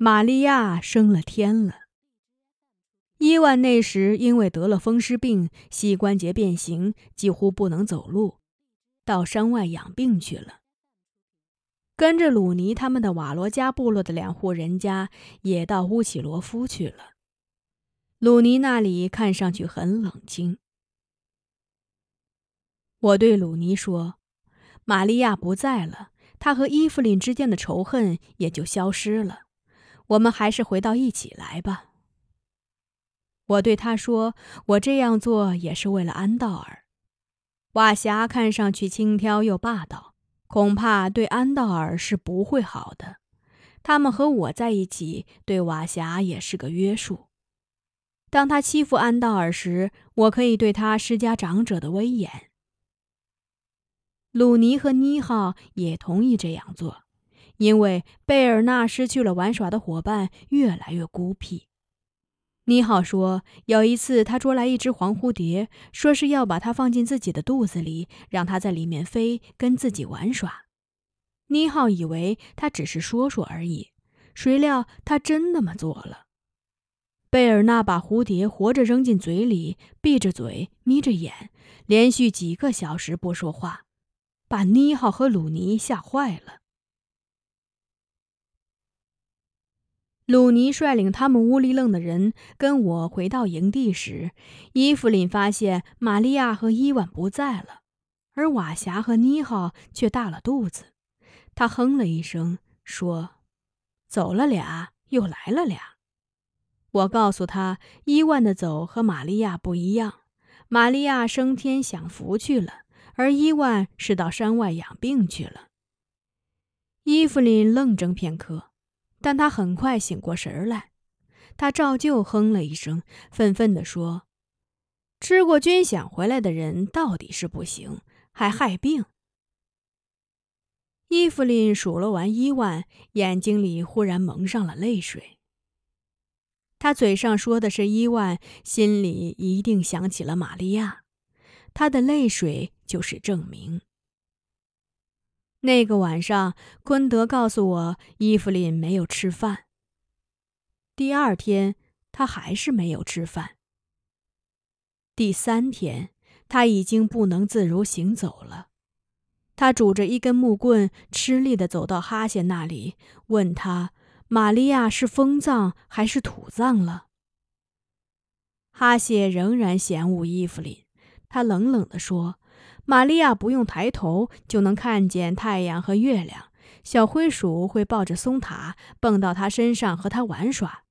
玛利亚升了天了。伊万那时因为得了风湿病，膝关节变形，几乎不能走路，到山外养病去了。跟着鲁尼他们的瓦罗加部落的两户人家也到乌奇罗夫去了。鲁尼那里看上去很冷清。我对鲁尼说：“玛利亚不在了，他和伊芙琳之间的仇恨也就消失了。我们还是回到一起来吧。”我对他说：“我这样做也是为了安道尔。瓦霞看上去轻佻又霸道，恐怕对安道尔是不会好的。他们和我在一起，对瓦霞也是个约束。当他欺负安道尔时，我可以对他施加长者的威严。”鲁尼和妮浩也同意这样做，因为贝尔纳失去了玩耍的伙伴，越来越孤僻。妮好说，有一次他捉来一只黄蝴蝶，说是要把它放进自己的肚子里，让它在里面飞，跟自己玩耍。妮好以为他只是说说而已，谁料他真那么做了。贝尔纳把蝴蝶活着扔进嘴里，闭着嘴，眯着眼，连续几个小时不说话，把妮好和鲁尼吓坏了。鲁尼率领他们乌里楞的人跟我回到营地时，伊芙琳发现玛利亚和伊万不在了，而瓦霞和妮浩却大了肚子。他哼了一声，说：“走了俩，又来了俩。”我告诉他，伊万的走和玛利亚不一样，玛利亚升天享福去了，而伊万是到山外养病去了。伊芙琳愣怔片刻。但他很快醒过神儿来，他照旧哼了一声，愤愤地说：“吃过军饷回来的人到底是不行，还害病。”伊芙琳数落完伊万，眼睛里忽然蒙上了泪水。他嘴上说的是伊万，心里一定想起了玛利亚，他的泪水就是证明。那个晚上，昆德告诉我，伊芙琳没有吃饭。第二天，他还是没有吃饭。第三天，他已经不能自如行走了。他拄着一根木棍，吃力地走到哈谢那里，问他：“玛利亚是风葬还是土葬了？”哈谢仍然嫌恶伊芙琳，他冷冷地说。玛利亚不用抬头就能看见太阳和月亮，小灰鼠会抱着松塔蹦到他身上和他玩耍。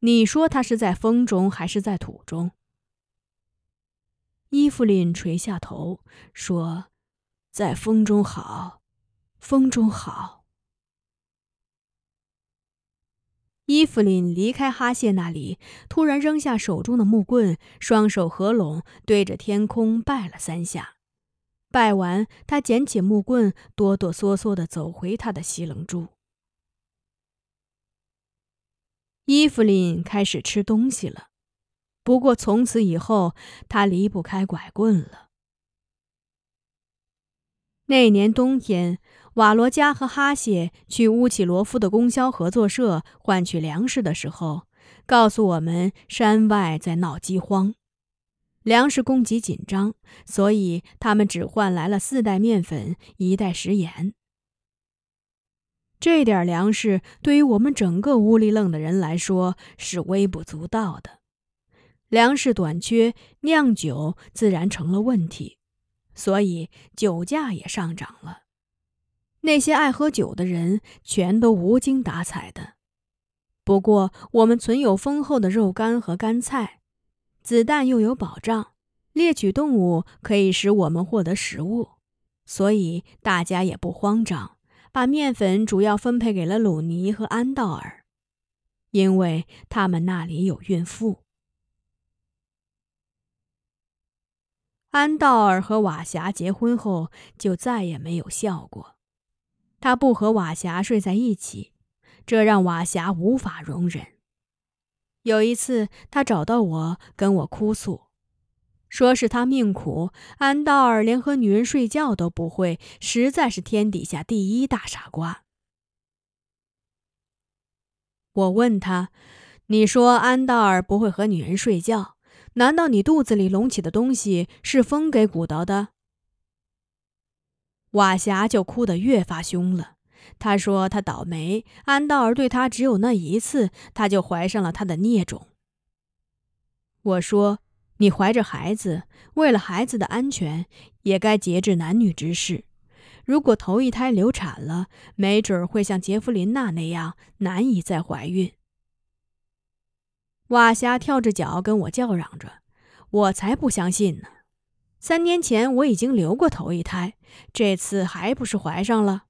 你说他是在风中还是在土中？伊芙琳垂下头说：“在风中好，风中好。”伊芙琳离开哈谢那里，突然扔下手中的木棍，双手合拢，对着天空拜了三下。拜完，他捡起木棍，哆哆嗦嗦地走回他的西冷柱。伊芙琳开始吃东西了，不过从此以后，他离不开拐棍了。那年冬天，瓦罗加和哈谢去乌起罗夫的供销合作社换取粮食的时候，告诉我们山外在闹饥荒。粮食供给紧张，所以他们只换来了四袋面粉、一袋食盐。这点粮食对于我们整个乌里楞的人来说是微不足道的。粮食短缺，酿酒自然成了问题，所以酒价也上涨了。那些爱喝酒的人全都无精打采的。不过，我们存有丰厚的肉干和干菜。子弹又有保障，猎取动物可以使我们获得食物，所以大家也不慌张，把面粉主要分配给了鲁尼和安道尔，因为他们那里有孕妇。安道尔和瓦霞结婚后就再也没有笑过，他不和瓦霞睡在一起，这让瓦霞无法容忍。有一次，他找到我，跟我哭诉，说是他命苦，安道尔连和女人睡觉都不会，实在是天底下第一大傻瓜。我问他：“你说安道尔不会和女人睡觉，难道你肚子里隆起的东西是风给鼓捣的？”瓦霞就哭得越发凶了。他说：“他倒霉，安道尔对他只有那一次，他就怀上了他的孽种。”我说：“你怀着孩子，为了孩子的安全，也该节制男女之事。如果头一胎流产了，没准会像杰弗琳娜那样难以再怀孕。”瓦霞跳着脚跟我叫嚷着：“我才不相信呢！三年前我已经流过头一胎，这次还不是怀上了？”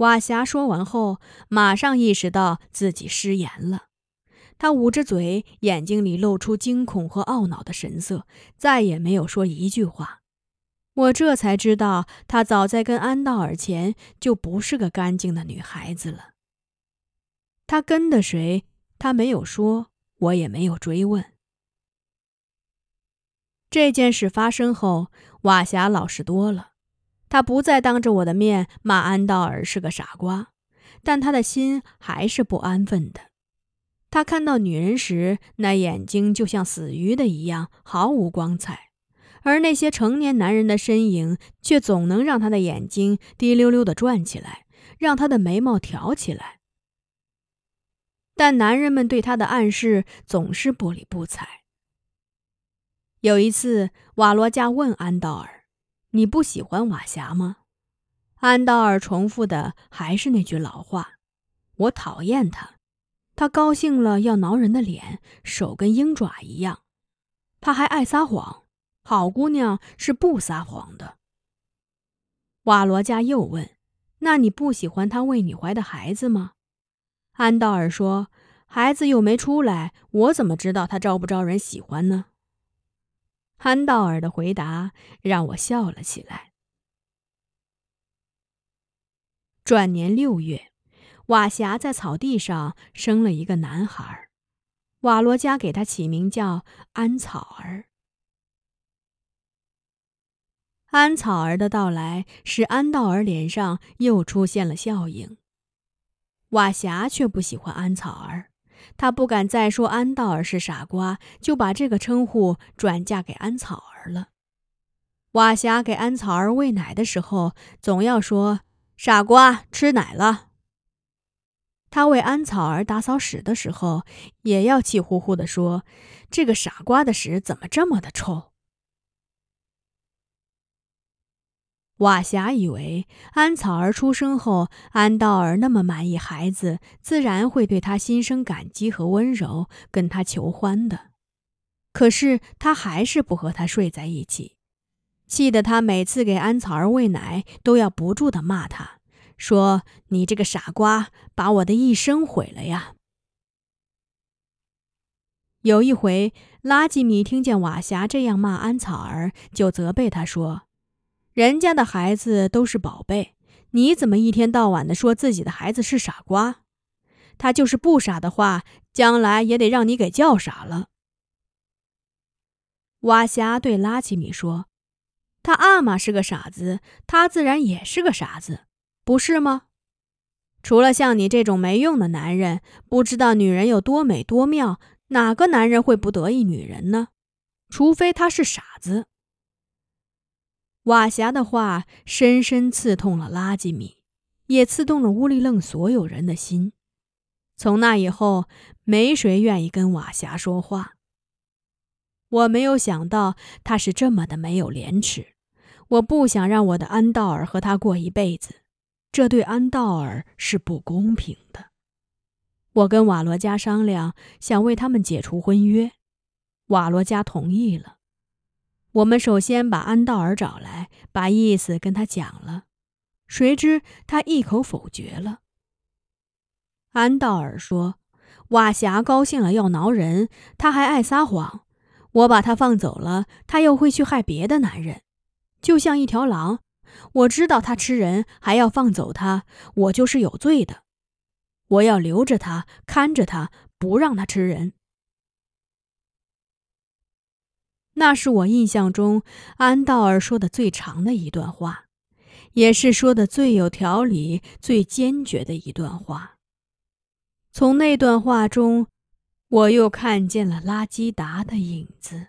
瓦霞说完后，马上意识到自己失言了。他捂着嘴，眼睛里露出惊恐和懊恼的神色，再也没有说一句话。我这才知道，她早在跟安道尔前就不是个干净的女孩子了。她跟的谁？他没有说，我也没有追问。这件事发生后，瓦霞老实多了。他不再当着我的面骂安道尔是个傻瓜，但他的心还是不安分的。他看到女人时，那眼睛就像死鱼的一样，毫无光彩；而那些成年男人的身影，却总能让他的眼睛滴溜溜地转起来，让他的眉毛挑起来。但男人们对他的暗示总是不理不睬。有一次，瓦罗加问安道尔。你不喜欢瓦霞吗？安道尔重复的还是那句老话：“我讨厌他，他高兴了要挠人的脸，手跟鹰爪一样。他还爱撒谎，好姑娘是不撒谎的。”瓦罗加又问：“那你不喜欢他为你怀的孩子吗？”安道尔说：“孩子又没出来，我怎么知道他招不招人喜欢呢？”安道尔的回答让我笑了起来。转年六月，瓦霞在草地上生了一个男孩，瓦罗加给他起名叫安草儿。安草儿的到来使安道尔脸上又出现了笑影，瓦霞却不喜欢安草儿。他不敢再说安道尔是傻瓜，就把这个称呼转嫁给安草儿了。瓦霞给安草儿喂奶的时候，总要说“傻瓜吃奶了”。他为安草儿打扫屎的时候，也要气呼呼地说：“这个傻瓜的屎怎么这么的臭？”瓦霞以为安草儿出生后，安道尔那么满意孩子，自然会对他心生感激和温柔，跟他求欢的。可是他还是不和他睡在一起，气得他每次给安草儿喂奶，都要不住的骂他，说：“你这个傻瓜，把我的一生毁了呀！”有一回，拉吉米听见瓦霞这样骂安草儿，就责备他说。人家的孩子都是宝贝，你怎么一天到晚的说自己的孩子是傻瓜？他就是不傻的话，将来也得让你给叫傻了。瓦霞对拉奇米说：“他阿玛是个傻子，他自然也是个傻子，不是吗？除了像你这种没用的男人，不知道女人有多美多妙，哪个男人会不得意女人呢？除非他是傻子。”瓦霞的话深深刺痛了拉吉米，也刺痛了乌里楞所有人的心。从那以后，没谁愿意跟瓦霞说话。我没有想到他是这么的没有廉耻。我不想让我的安道尔和他过一辈子，这对安道尔是不公平的。我跟瓦罗加商量，想为他们解除婚约，瓦罗加同意了。我们首先把安道尔找来，把意思跟他讲了，谁知他一口否决了。安道尔说：“瓦霞高兴了要挠人，他还爱撒谎。我把他放走了，他又会去害别的男人，就像一条狼。我知道他吃人，还要放走他，我就是有罪的。我要留着他，看着他，不让他吃人。”那是我印象中安道尔说的最长的一段话，也是说的最有条理、最坚决的一段话。从那段话中，我又看见了拉基达的影子。